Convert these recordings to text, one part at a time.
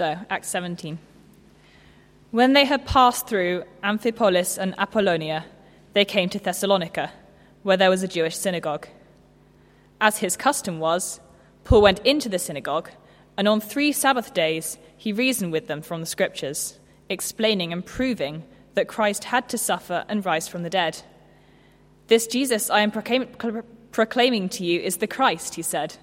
So, Acts 17. When they had passed through Amphipolis and Apollonia, they came to Thessalonica, where there was a Jewish synagogue. As his custom was, Paul went into the synagogue, and on three Sabbath days he reasoned with them from the Scriptures, explaining and proving that Christ had to suffer and rise from the dead. This Jesus I am proclaim- proclaiming to you is the Christ, he said.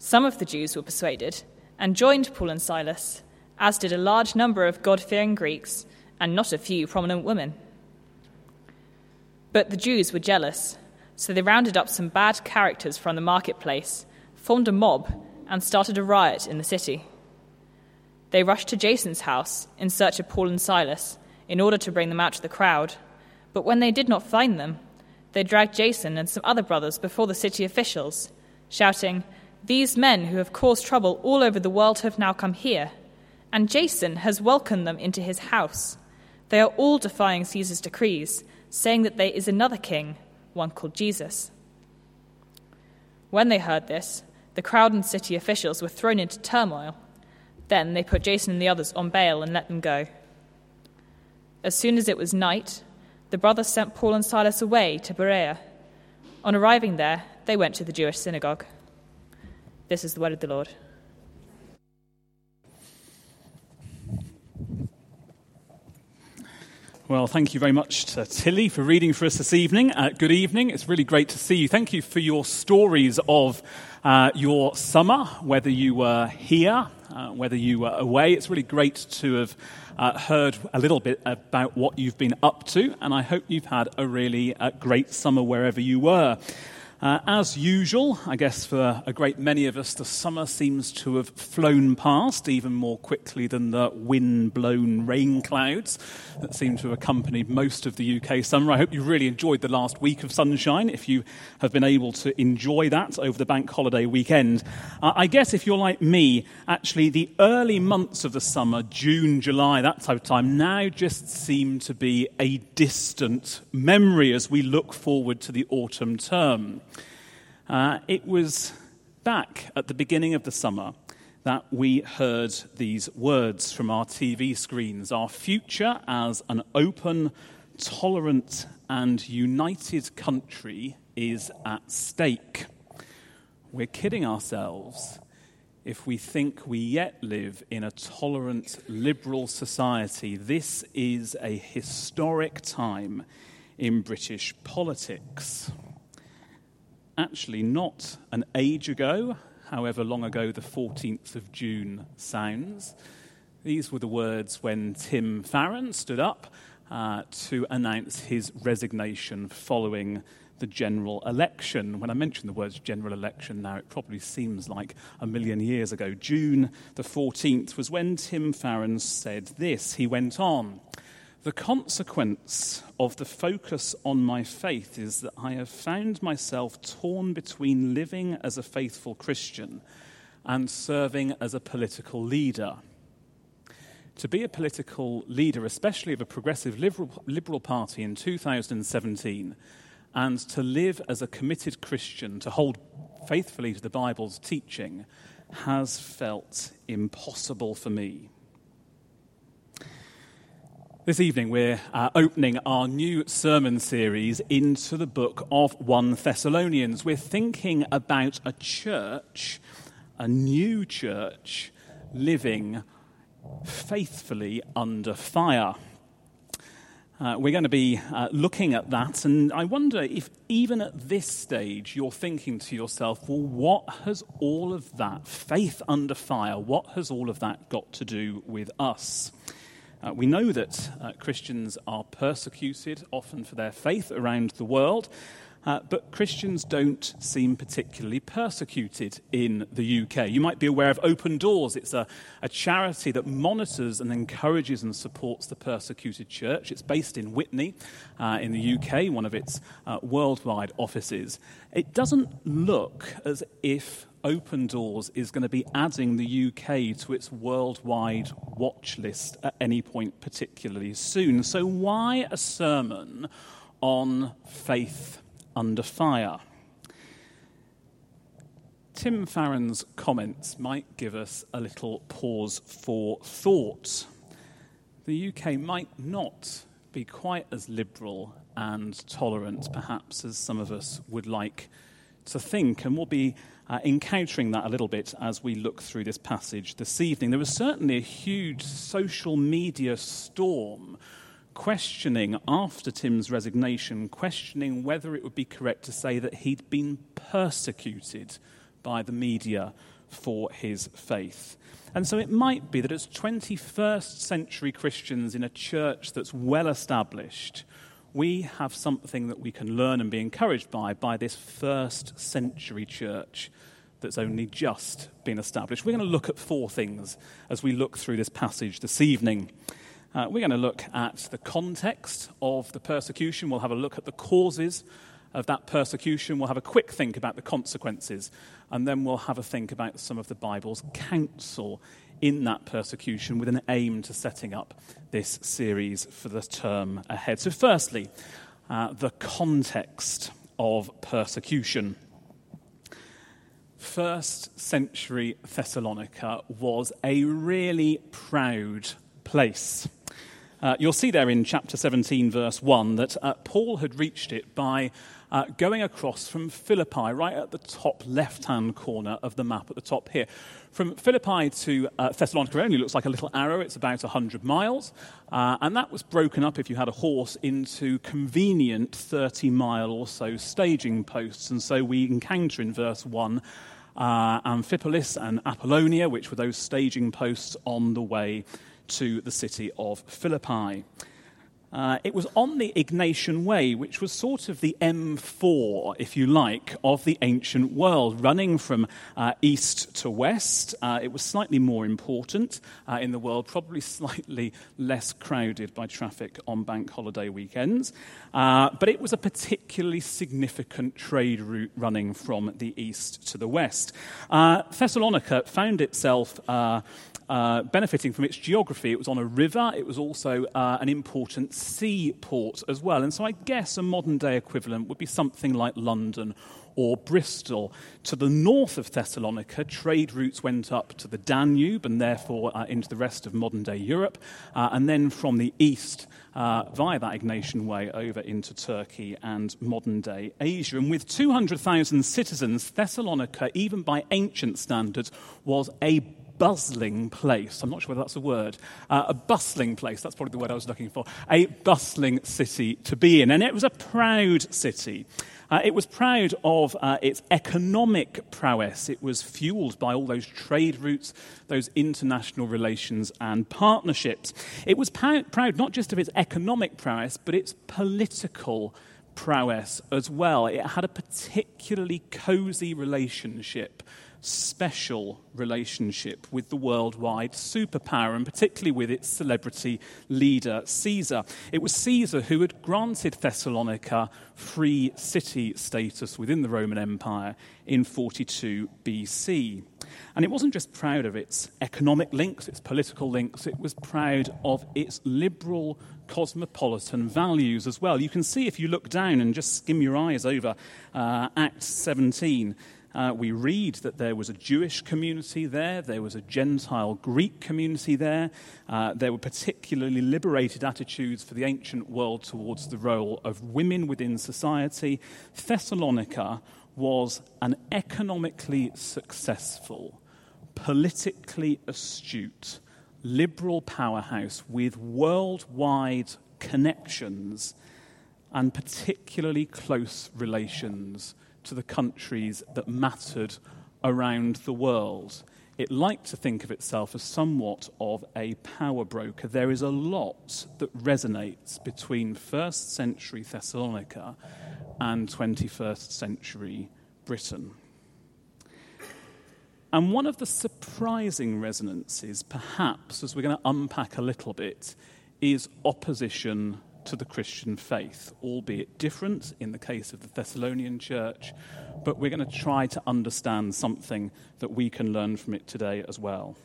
Some of the Jews were persuaded and joined Paul and Silas, as did a large number of God fearing Greeks and not a few prominent women. But the Jews were jealous, so they rounded up some bad characters from the marketplace, formed a mob, and started a riot in the city. They rushed to Jason's house in search of Paul and Silas in order to bring them out to the crowd. But when they did not find them, they dragged Jason and some other brothers before the city officials, shouting, These men who have caused trouble all over the world have now come here, and Jason has welcomed them into his house. They are all defying Caesar's decrees saying that there is another king, one called Jesus. When they heard this, the crowd and city officials were thrown into turmoil. Then they put Jason and the others on bail and let them go. As soon as it was night, the brothers sent Paul and Silas away to Berea. On arriving there, they went to the Jewish synagogue. This is the word of the Lord. Well, thank you very much to Tilly for reading for us this evening. Uh, good evening. It's really great to see you. Thank you for your stories of uh, your summer, whether you were here, uh, whether you were away. It's really great to have uh, heard a little bit about what you've been up to, and I hope you've had a really uh, great summer wherever you were. Uh, as usual, I guess for a great many of us, the summer seems to have flown past even more quickly than the wind blown rain clouds that seem to have accompanied most of the UK summer. I hope you really enjoyed the last week of sunshine if you have been able to enjoy that over the bank holiday weekend. Uh, I guess if you're like me, actually, the early months of the summer, June, July, that type of time, now just seem to be a distant memory as we look forward to the autumn term. Uh, it was back at the beginning of the summer that we heard these words from our TV screens Our future as an open, tolerant, and united country is at stake. We're kidding ourselves if we think we yet live in a tolerant, liberal society. This is a historic time in British politics actually not an age ago, however long ago the 14th of June sounds. These were the words when Tim Farron stood up uh, to announce his resignation following the general election. When I mention the words general election now, it probably seems like a million years ago. June the 14th was when Tim Farron said this. He went on. The consequence of the focus on my faith is that I have found myself torn between living as a faithful Christian and serving as a political leader. To be a political leader, especially of a progressive liberal, liberal party in 2017, and to live as a committed Christian, to hold faithfully to the Bible's teaching, has felt impossible for me. This evening, we're uh, opening our new sermon series into the book of 1 Thessalonians. We're thinking about a church, a new church, living faithfully under fire. Uh, we're going to be uh, looking at that, and I wonder if even at this stage you're thinking to yourself, well, what has all of that faith under fire, what has all of that got to do with us? Uh, we know that uh, Christians are persecuted often for their faith around the world, uh, but Christians don't seem particularly persecuted in the UK. You might be aware of Open Doors. It's a, a charity that monitors and encourages and supports the persecuted church. It's based in Witney uh, in the UK, one of its uh, worldwide offices. It doesn't look as if Open Doors is going to be adding the UK to its worldwide watch list at any point particularly soon. So, why a sermon on faith under fire? Tim Farron's comments might give us a little pause for thought. The UK might not be quite as liberal and tolerant, perhaps, as some of us would like to think, and we'll be uh, encountering that a little bit as we look through this passage this evening. There was certainly a huge social media storm questioning after Tim's resignation, questioning whether it would be correct to say that he'd been persecuted by the media for his faith. And so it might be that as 21st century Christians in a church that's well established, we have something that we can learn and be encouraged by by this first century church that's only just been established. We're going to look at four things as we look through this passage this evening. Uh, we're going to look at the context of the persecution. We'll have a look at the causes of that persecution. We'll have a quick think about the consequences. And then we'll have a think about some of the Bible's counsel in that persecution with an aim to setting up this series for the term ahead. So, firstly, uh, the context of persecution. First century Thessalonica was a really proud place. Uh, you'll see there in chapter 17, verse 1, that uh, Paul had reached it by uh, going across from Philippi, right at the top left hand corner of the map at the top here. From Philippi to uh, Thessalonica only looks like a little arrow. It's about 100 miles. Uh, and that was broken up, if you had a horse, into convenient 30 mile or so staging posts. And so we encounter in verse 1 uh, Amphipolis and Apollonia, which were those staging posts on the way to the city of Philippi. Uh, it was on the Egnatian Way, which was sort of the M4, if you like, of the ancient world, running from uh, east to west. Uh, it was slightly more important uh, in the world, probably slightly less crowded by traffic on bank holiday weekends. Uh, but it was a particularly significant trade route running from the east to the west. Uh, Thessalonica found itself uh, benefiting from its geography. It was on a river, it was also uh, an important seaport as well. And so I guess a modern day equivalent would be something like London or Bristol. To the north of Thessalonica, trade routes went up to the Danube and therefore uh, into the rest of modern day Europe, uh, and then from the east uh, via that Egnatian Way over into Turkey and modern day Asia. And with 200,000 citizens, Thessalonica, even by ancient standards, was a bustling place. I'm not sure whether that's a word. Uh, a bustling place, that's probably the word I was looking for. A bustling city to be in. And it was a proud city. Uh, it was proud of uh, its economic prowess. It was fueled by all those trade routes, those international relations and partnerships. It was proud, proud not just of its economic prowess, but its political prowess as well. It had a particularly cozy relationship special relationship with the worldwide superpower, and particularly with its celebrity leader, Caesar. It was Caesar who had granted Thessalonica free city status within the Roman Empire in 42 BC. And it wasn't just proud of its economic links, its political links, it was proud of its liberal cosmopolitan values as well. You can see if you look down and just skim your eyes over uh, Acts 17 uh, we read that there was a Jewish community there, there was a Gentile Greek community there, uh, there were particularly liberated attitudes for the ancient world towards the role of women within society. Thessalonica was an economically successful, politically astute, liberal powerhouse with worldwide connections and particularly close relations to the countries that mattered around the world. It liked to think of itself as somewhat of a power broker. There is a lot that resonates between first century Thessalonica and 21st century Britain. And one of the surprising resonances, perhaps, as we're going to unpack a little bit, is opposition to the Christian faith, albeit different in the case of the Thessalonian church, but we're going to try to understand something that we can learn from it today as well.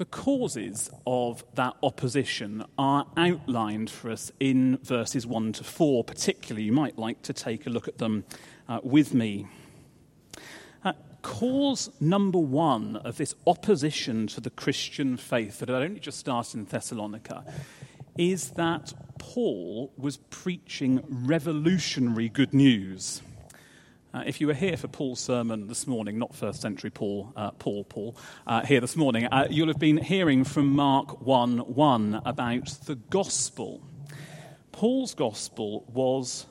The causes of that opposition are outlined for us in verses 1 to 4, particularly. You might like to take a look at them uh, with me. Cause number one of this opposition to the Christian faith that had only just started in Thessalonica is that Paul was preaching revolutionary good news. Uh, if you were here for Paul's sermon this morning, not first century Paul, uh, Paul, Paul, uh, here this morning, uh, you'll have been hearing from Mark 1 1 about the gospel. Paul's gospel was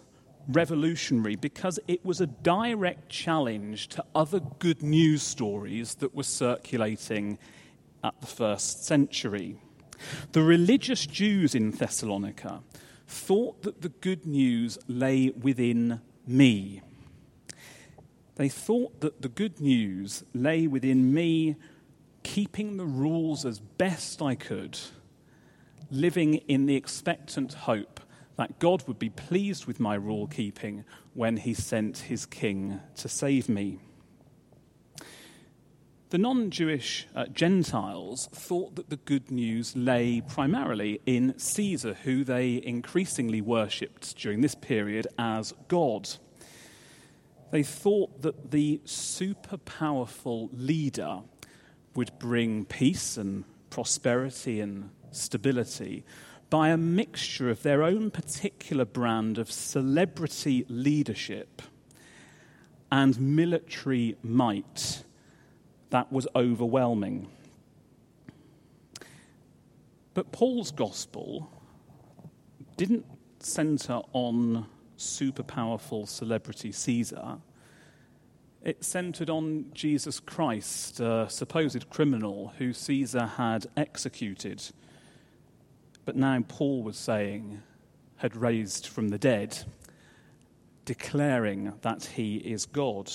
revolutionary because it was a direct challenge to other good news stories that were circulating at the first century. The religious Jews in Thessalonica thought that the good news lay within me. They thought that the good news lay within me keeping the rules as best I could, living in the expectant hope that God would be pleased with my rule keeping when he sent his king to save me. The non Jewish uh, Gentiles thought that the good news lay primarily in Caesar, who they increasingly worshipped during this period as God. They thought that the super powerful leader would bring peace and prosperity and stability by a mixture of their own particular brand of celebrity leadership and military might that was overwhelming. But Paul's gospel didn't center on super powerful celebrity Caesar. It centered on Jesus Christ, a supposed criminal who Caesar had executed, but now Paul was saying had raised from the dead, declaring that he is God.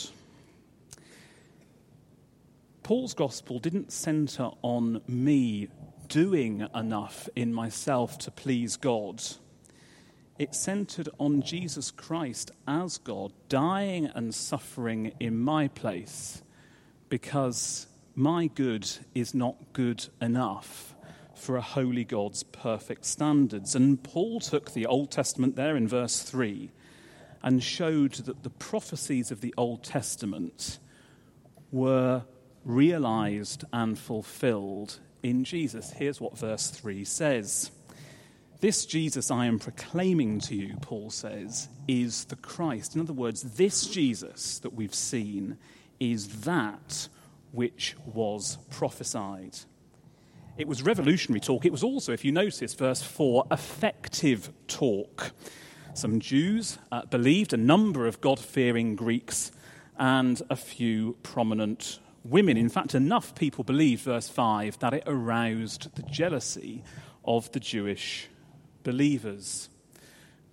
Paul's gospel didn't center on me doing enough in myself to please God. It centered on Jesus Christ as God, dying and suffering in my place because my good is not good enough for a holy God's perfect standards. And Paul took the Old Testament there in verse 3 and showed that the prophecies of the Old Testament were realized and fulfilled in Jesus. Here's what verse 3 says This Jesus I am proclaiming to you, Paul says, is the Christ. In other words, this Jesus that we've seen is that which was prophesied. It was revolutionary talk. It was also, if you notice, verse 4, effective talk. Some Jews uh, believed, a number of God fearing Greeks, and a few prominent women. In fact, enough people believed, verse 5, that it aroused the jealousy of the Jewish believers.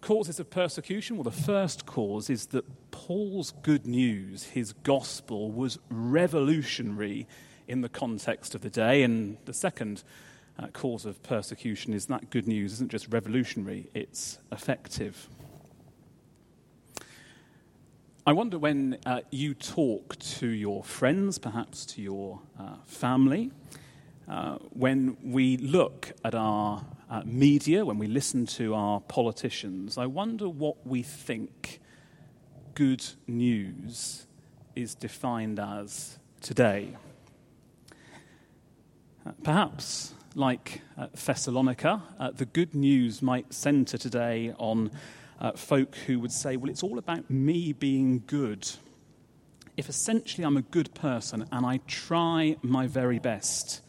Causes of persecution? Well, the first cause is that Paul's good news, his gospel, was revolutionary in the context of the day. And the second uh, cause of persecution is that good news isn't just revolutionary, it's effective. I wonder when uh, you talk to your friends, perhaps to your uh, family, uh, when we look at our uh, media, when we listen to our politicians, I wonder what we think good news is defined as today. Uh, perhaps, like uh, Thessalonica, the good news might centre today on uh, folk who would say, well, it's all about me being good. If essentially I'm a good person and I try my very best,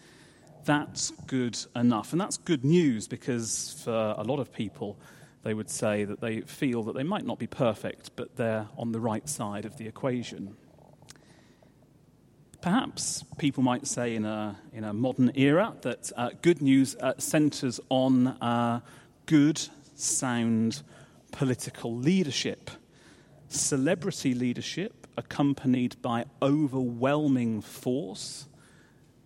that's good enough. And that's good news because for a lot of people, they would say that they feel that they might not be perfect, but they're on the right side of the equation. Perhaps people might say in a, in a modern era that uh, good news uh, centers on uh, good, sound political leadership. Celebrity leadership, accompanied by overwhelming force,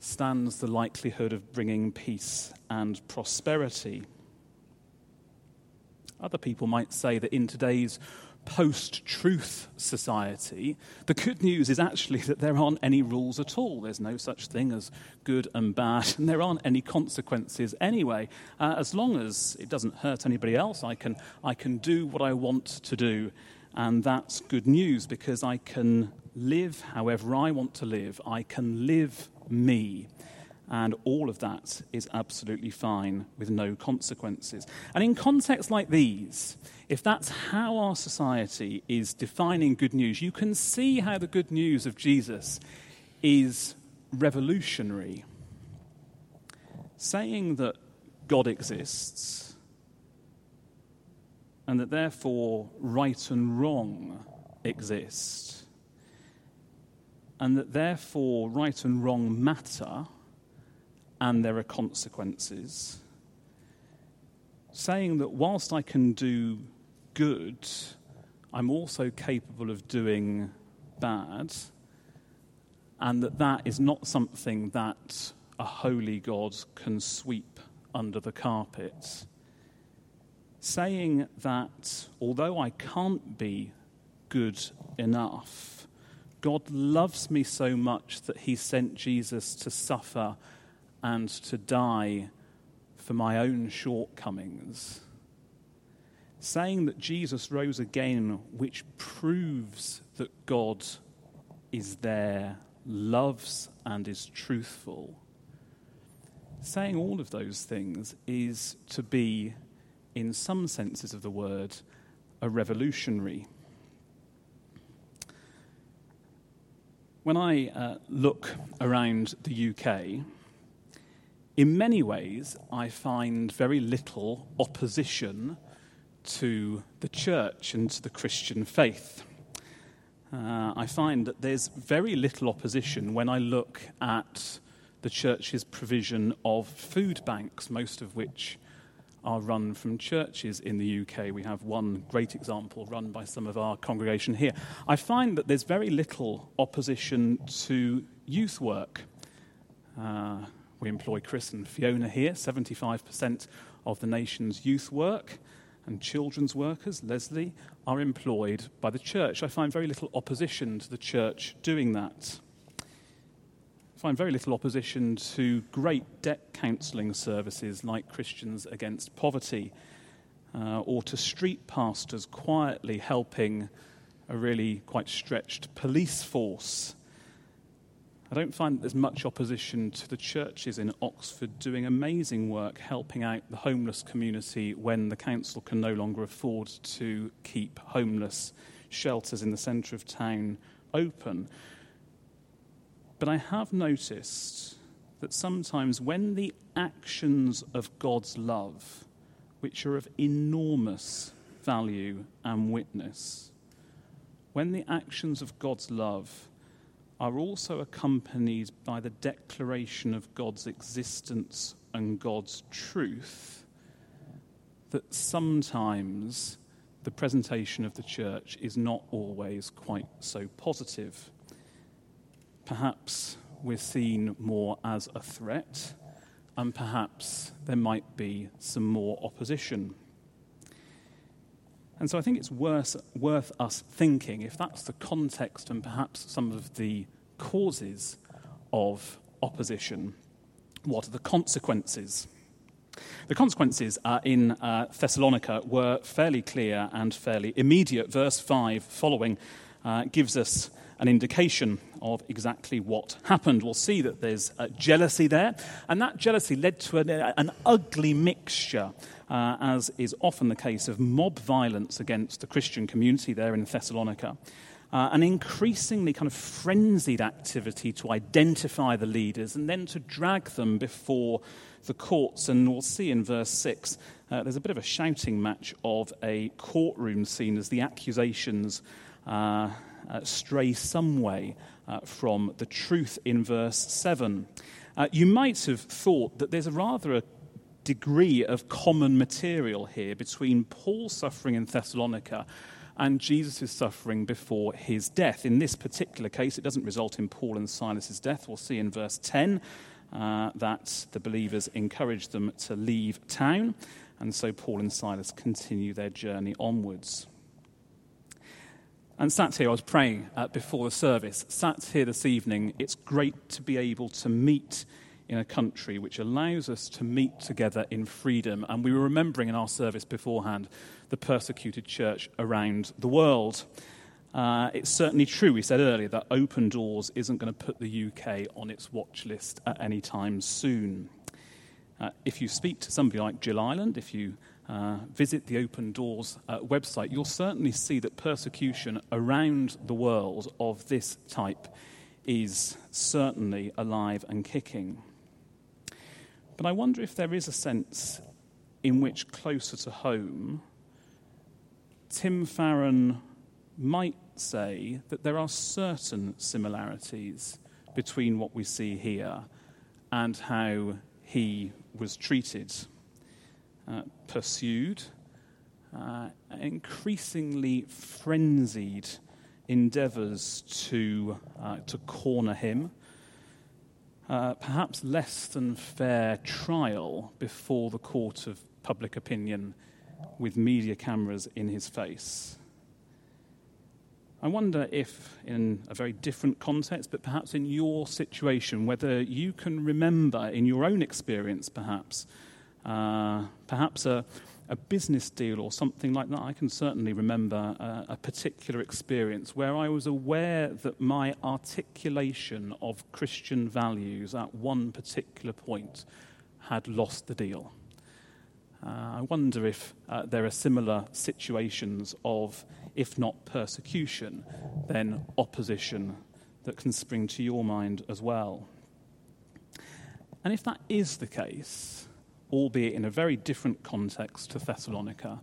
stands the likelihood of bringing peace and prosperity. Other people might say that in today's post truth society, the good news is actually that there aren't any rules at all. There's no such thing as good and bad, and there aren't any consequences anyway. Uh, as long as it doesn't hurt anybody else, I can, I can do what I want to do. And that's good news because I can live however I want to live. I can live me. And all of that is absolutely fine with no consequences. And in contexts like these, if that's how our society is defining good news, you can see how the good news of Jesus is revolutionary. Saying that God exists and that therefore right and wrong exist, and that therefore right and wrong matter and there are consequences. Saying that whilst I can do good, I'm also capable of doing bad, and that that is not something that a holy God can sweep under the carpet. Saying that although I can't be good enough, God loves me so much that he sent Jesus to suffer and to die for my own shortcomings. Saying that Jesus rose again, which proves that God is there, loves, and is truthful. Saying all of those things is to be, in some senses of the word, a revolutionary. When I uh, look around the UK, in many ways, I find very little opposition to the church and to the Christian faith. Uh, I find that there's very little opposition when I look at the church's provision of food banks, most of which are run from churches in the UK. We have one great example run by some of our congregation here. I find that there's very little opposition to youth work. Uh, we employ Chris and Fiona here. 75% of the nation's youth work and children's workers, Leslie, are employed by the church. I find very little opposition to the church doing that. I find very little opposition to great debt counselling services like Christians Against Poverty uh, or to street pastors quietly helping a really quite stretched police force I don't find that there's much opposition to the churches in Oxford doing amazing work helping out the homeless community when the council can no longer afford to keep homeless shelters in the centre of town open. But I have noticed that sometimes when the actions of God's love, which are of enormous value and witness, when the actions of God's love are also accompanied by the declaration of God's existence and God's truth, that sometimes the presentation of the church is not always quite so positive. Perhaps we're seen more as a threat, and perhaps there might be some more opposition. And so I think it's worth, worth us thinking, if that's the context and perhaps some of the causes of opposition, what are the consequences? The consequences uh, in uh, Thessalonica were fairly clear and fairly immediate. Verse 5 following uh, gives us an indication of exactly what happened. We'll see that there's uh, jealousy there, and that jealousy led to an, an ugly mixture, uh, as is often the case, of mob violence against the Christian community there in Thessalonica. Uh, an increasingly kind of frenzied activity to identify the leaders and then to drag them before the courts. And we'll see in verse 6, uh, there's a bit of a shouting match of a courtroom scene as the accusations uh, uh, stray some way uh, from the truth in verse 7. Uh, you might have thought that there's a rather a degree of common material here between Paul's suffering in Thessalonica and Jesus' suffering before his death. In this particular case, it doesn't result in Paul and Silas's death. We'll see in verse 10 uh, that the believers encourage them to leave town, and so Paul and Silas continue their journey onwards. And sat here, I was praying uh, before the service, sat here this evening. It's great to be able to meet in a country which allows us to meet together in freedom. And we were remembering in our service beforehand the persecuted church around the world. Uh, it's certainly true, we said earlier, that Open Doors isn't going to put the UK on its watch list at any time soon. Uh, if you speak to somebody like Jill Ireland, if you uh, visit the Open Doors uh, website, you'll certainly see that persecution around the world of this type is certainly alive and kicking. But I wonder if there is a sense in which, closer to home, Tim Farron might say that there are certain similarities between what we see here and how he was treated, uh, pursued, uh, increasingly frenzied endeavours to, uh, to corner him, uh, perhaps less than fair trial before the court of public opinion with media cameras in his face. I wonder if, in a very different context, but perhaps in your situation, whether you can remember in your own experience, perhaps, uh, perhaps a, a, business deal or something like that. I can certainly remember a, a particular experience where I was aware that my articulation of Christian values at one particular point had lost the deal. Uh, I wonder if uh, there are similar situations of, if not persecution, then opposition that can spring to your mind as well. And if that is the case, albeit in a very different context to Thessalonica,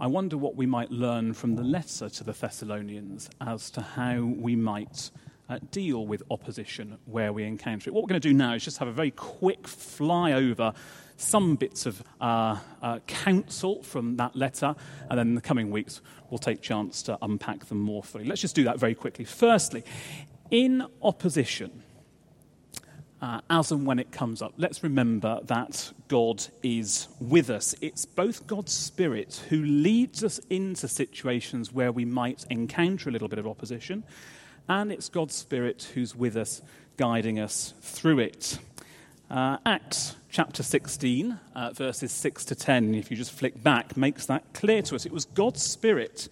I wonder what we might learn from the letter to the Thessalonians as to how we might uh, deal with opposition where we encounter it. What we're going to do now is just have a very quick flyover some bits of uh, uh, counsel from that letter, and then in the coming weeks we'll take chance to unpack them more fully. Let's just do that very quickly. Firstly, in opposition, uh, as and when it comes up, let's remember that God is with us. It's both God's Spirit who leads us into situations where we might encounter a little bit of opposition, and it's God's Spirit who's with us, guiding us through it. Uh, Acts chapter 16, uh, verses 6 to 10, if you just flick back, makes that clear to us. It was God's Spirit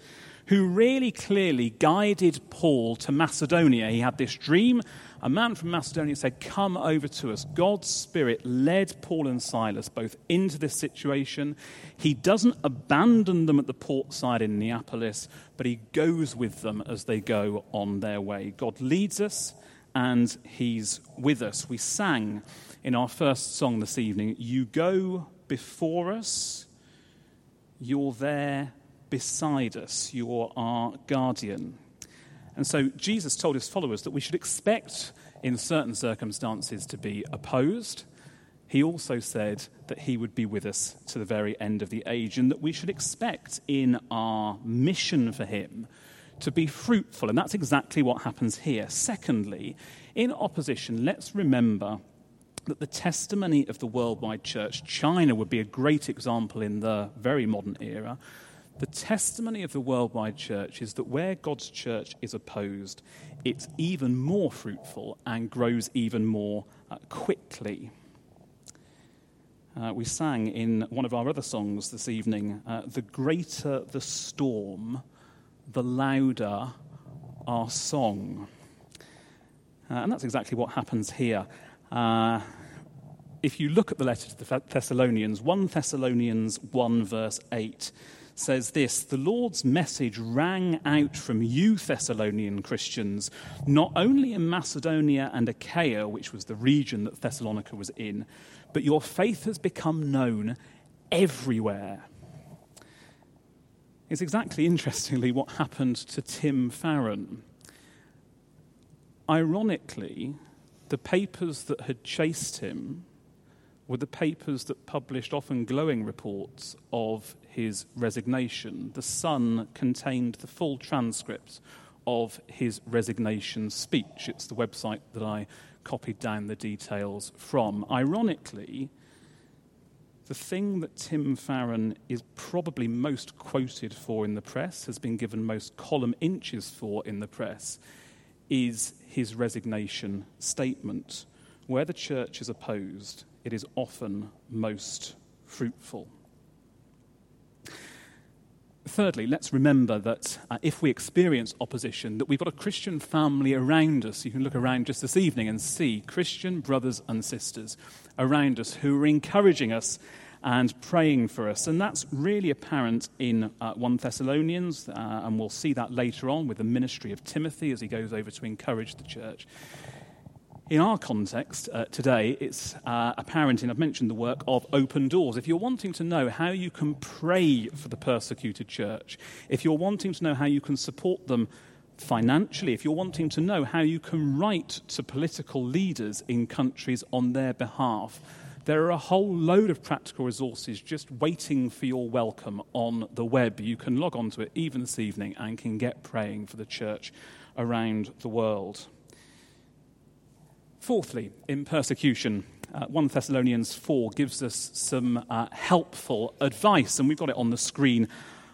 who really clearly guided Paul to Macedonia. He had this dream. A man from Macedonia said, Come over to us. God's Spirit led Paul and Silas both into this situation. He doesn't abandon them at the port side in Neapolis, but he goes with them as they go on their way. God leads us and he's with us. We sang in our first song this evening, You go before us, you're there beside us, you're our guardian. And so Jesus told his followers that we should expect, in certain circumstances, to be opposed. He also said that he would be with us to the very end of the age, and that we should expect in our mission for him to be fruitful. And that's exactly what happens here. Secondly, in opposition, let's remember that the testimony of the worldwide church, China would be a great example in the very modern era. The testimony of the worldwide church is that where God's church is opposed, it's even more fruitful and grows even more uh, quickly. Uh, we sang in one of our other songs this evening uh, The greater the storm, the louder our song. Uh, and that's exactly what happens here. Uh, if you look at the letter to the Thessalonians, 1 Thessalonians 1, verse 8 says this The Lord's message rang out from you, Thessalonian Christians, not only in Macedonia and Achaia, which was the region that Thessalonica was in, but your faith has become known everywhere. It's exactly interestingly what happened to Tim Farron. Ironically, the papers that had chased him were the papers that published often glowing reports of his resignation. The Sun contained the full transcript of his resignation speech. It's the website that I copied down the details from. Ironically, the thing that Tim Farron is probably most quoted for in the press, has been given most column inches for in the press, is his resignation statement. Where the church is opposed, it is often most fruitful. Thirdly, let's remember that uh, if we experience opposition, that we've got a Christian family around us. You can look around just this evening and see Christian brothers and sisters around us who are encouraging us and praying for us. And that's really apparent in uh, 1 Thessalonians, uh, and we'll see that later on with the ministry of Timothy as he goes over to encourage the church. In our context uh, today, it's uh, apparent, and I've mentioned the work of Open Doors. If you're wanting to know how you can pray for the persecuted church, if you're wanting to know how you can support them financially, if you're wanting to know how you can write to political leaders in countries on their behalf, there are a whole load of practical resources just waiting for your welcome on the web. You can log on to it even this evening and can get praying for the church around the world. Fourthly, in persecution, uh, 1 Thessalonians 4 gives us some uh, helpful advice, and we've got it on the screen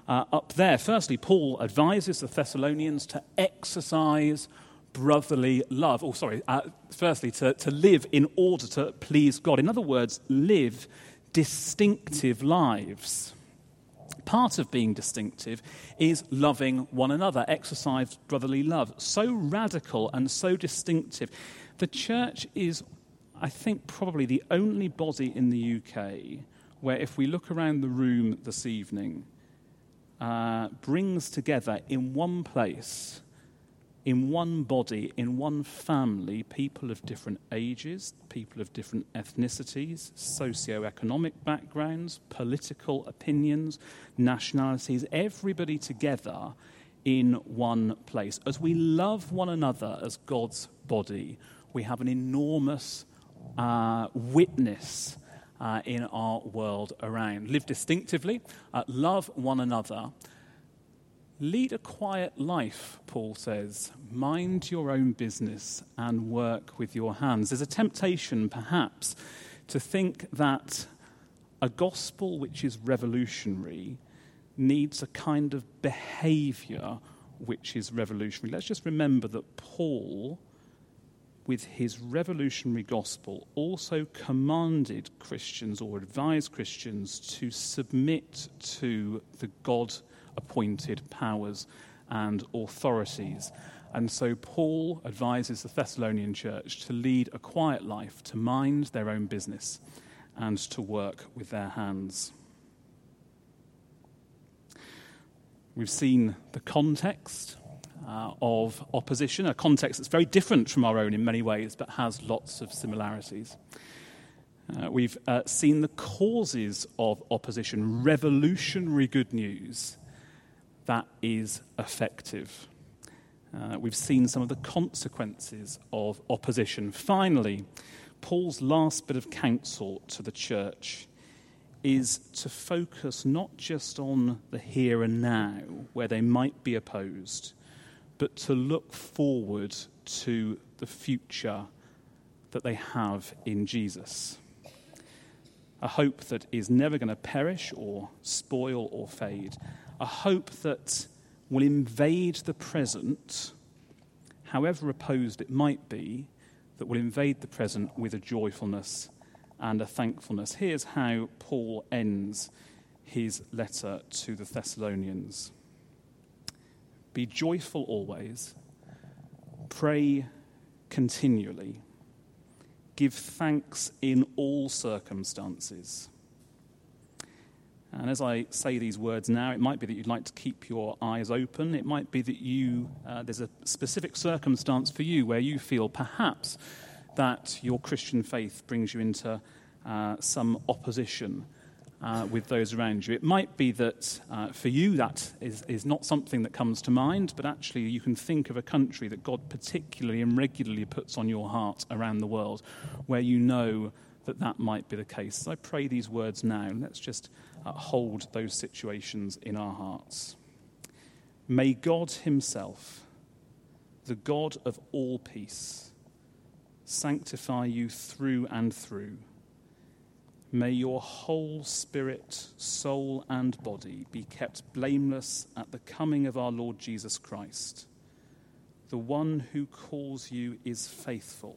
uh, up there. Firstly, Paul advises the Thessalonians to exercise brotherly love. Oh, sorry, uh, firstly, to, to live in order to please God. In other words, live distinctive lives. Part of being distinctive is loving one another, exercise brotherly love. So radical and so distinctive the church is, I think, probably the only body in the UK where, if we look around the room this evening, uh, brings together in one place, in one body, in one family, people of different ages, people of different ethnicities, socio-economic backgrounds, political opinions, nationalities, everybody together in one place. As we love one another as God's body, we have an enormous uh, witness uh, in our world around. Live distinctively, uh, love one another. Lead a quiet life, Paul says. Mind your own business and work with your hands. There's a temptation, perhaps, to think that a gospel which is revolutionary needs a kind of behavior which is revolutionary. Let's just remember that Paul with his revolutionary gospel, also commanded Christians or advised Christians to submit to the God appointed powers and authorities. And so Paul advises the Thessalonian church to lead a quiet life, to mind their own business, and to work with their hands. We've seen the context uh, of opposition, a context that's very different from our own in many ways, but has lots of similarities. Uh, we've uh, seen the causes of opposition, revolutionary good news that is effective. Uh, we've seen some of the consequences of opposition. Finally, Paul's last bit of counsel to the church is to focus not just on the here and now, where they might be opposed, but to look forward to the future that they have in Jesus. A hope that is never going to perish or spoil or fade. A hope that will invade the present, however opposed it might be, that will invade the present with a joyfulness and a thankfulness. Here's how Paul ends his letter to the Thessalonians. Be joyful always. Pray continually. Give thanks in all circumstances. And as I say these words now, it might be that you'd like to keep your eyes open. It might be that you, uh, there's a specific circumstance for you where you feel perhaps that your Christian faith brings you into uh, some opposition uh, with those around you. It might be that uh, for you that is, is not something that comes to mind, but actually you can think of a country that God particularly and regularly puts on your heart around the world where you know that that might be the case. So I pray these words now. Let's just uh, hold those situations in our hearts. May God Himself, the God of all peace, sanctify you through and through May your whole spirit, soul, and body be kept blameless at the coming of our Lord Jesus Christ. The one who calls you is faithful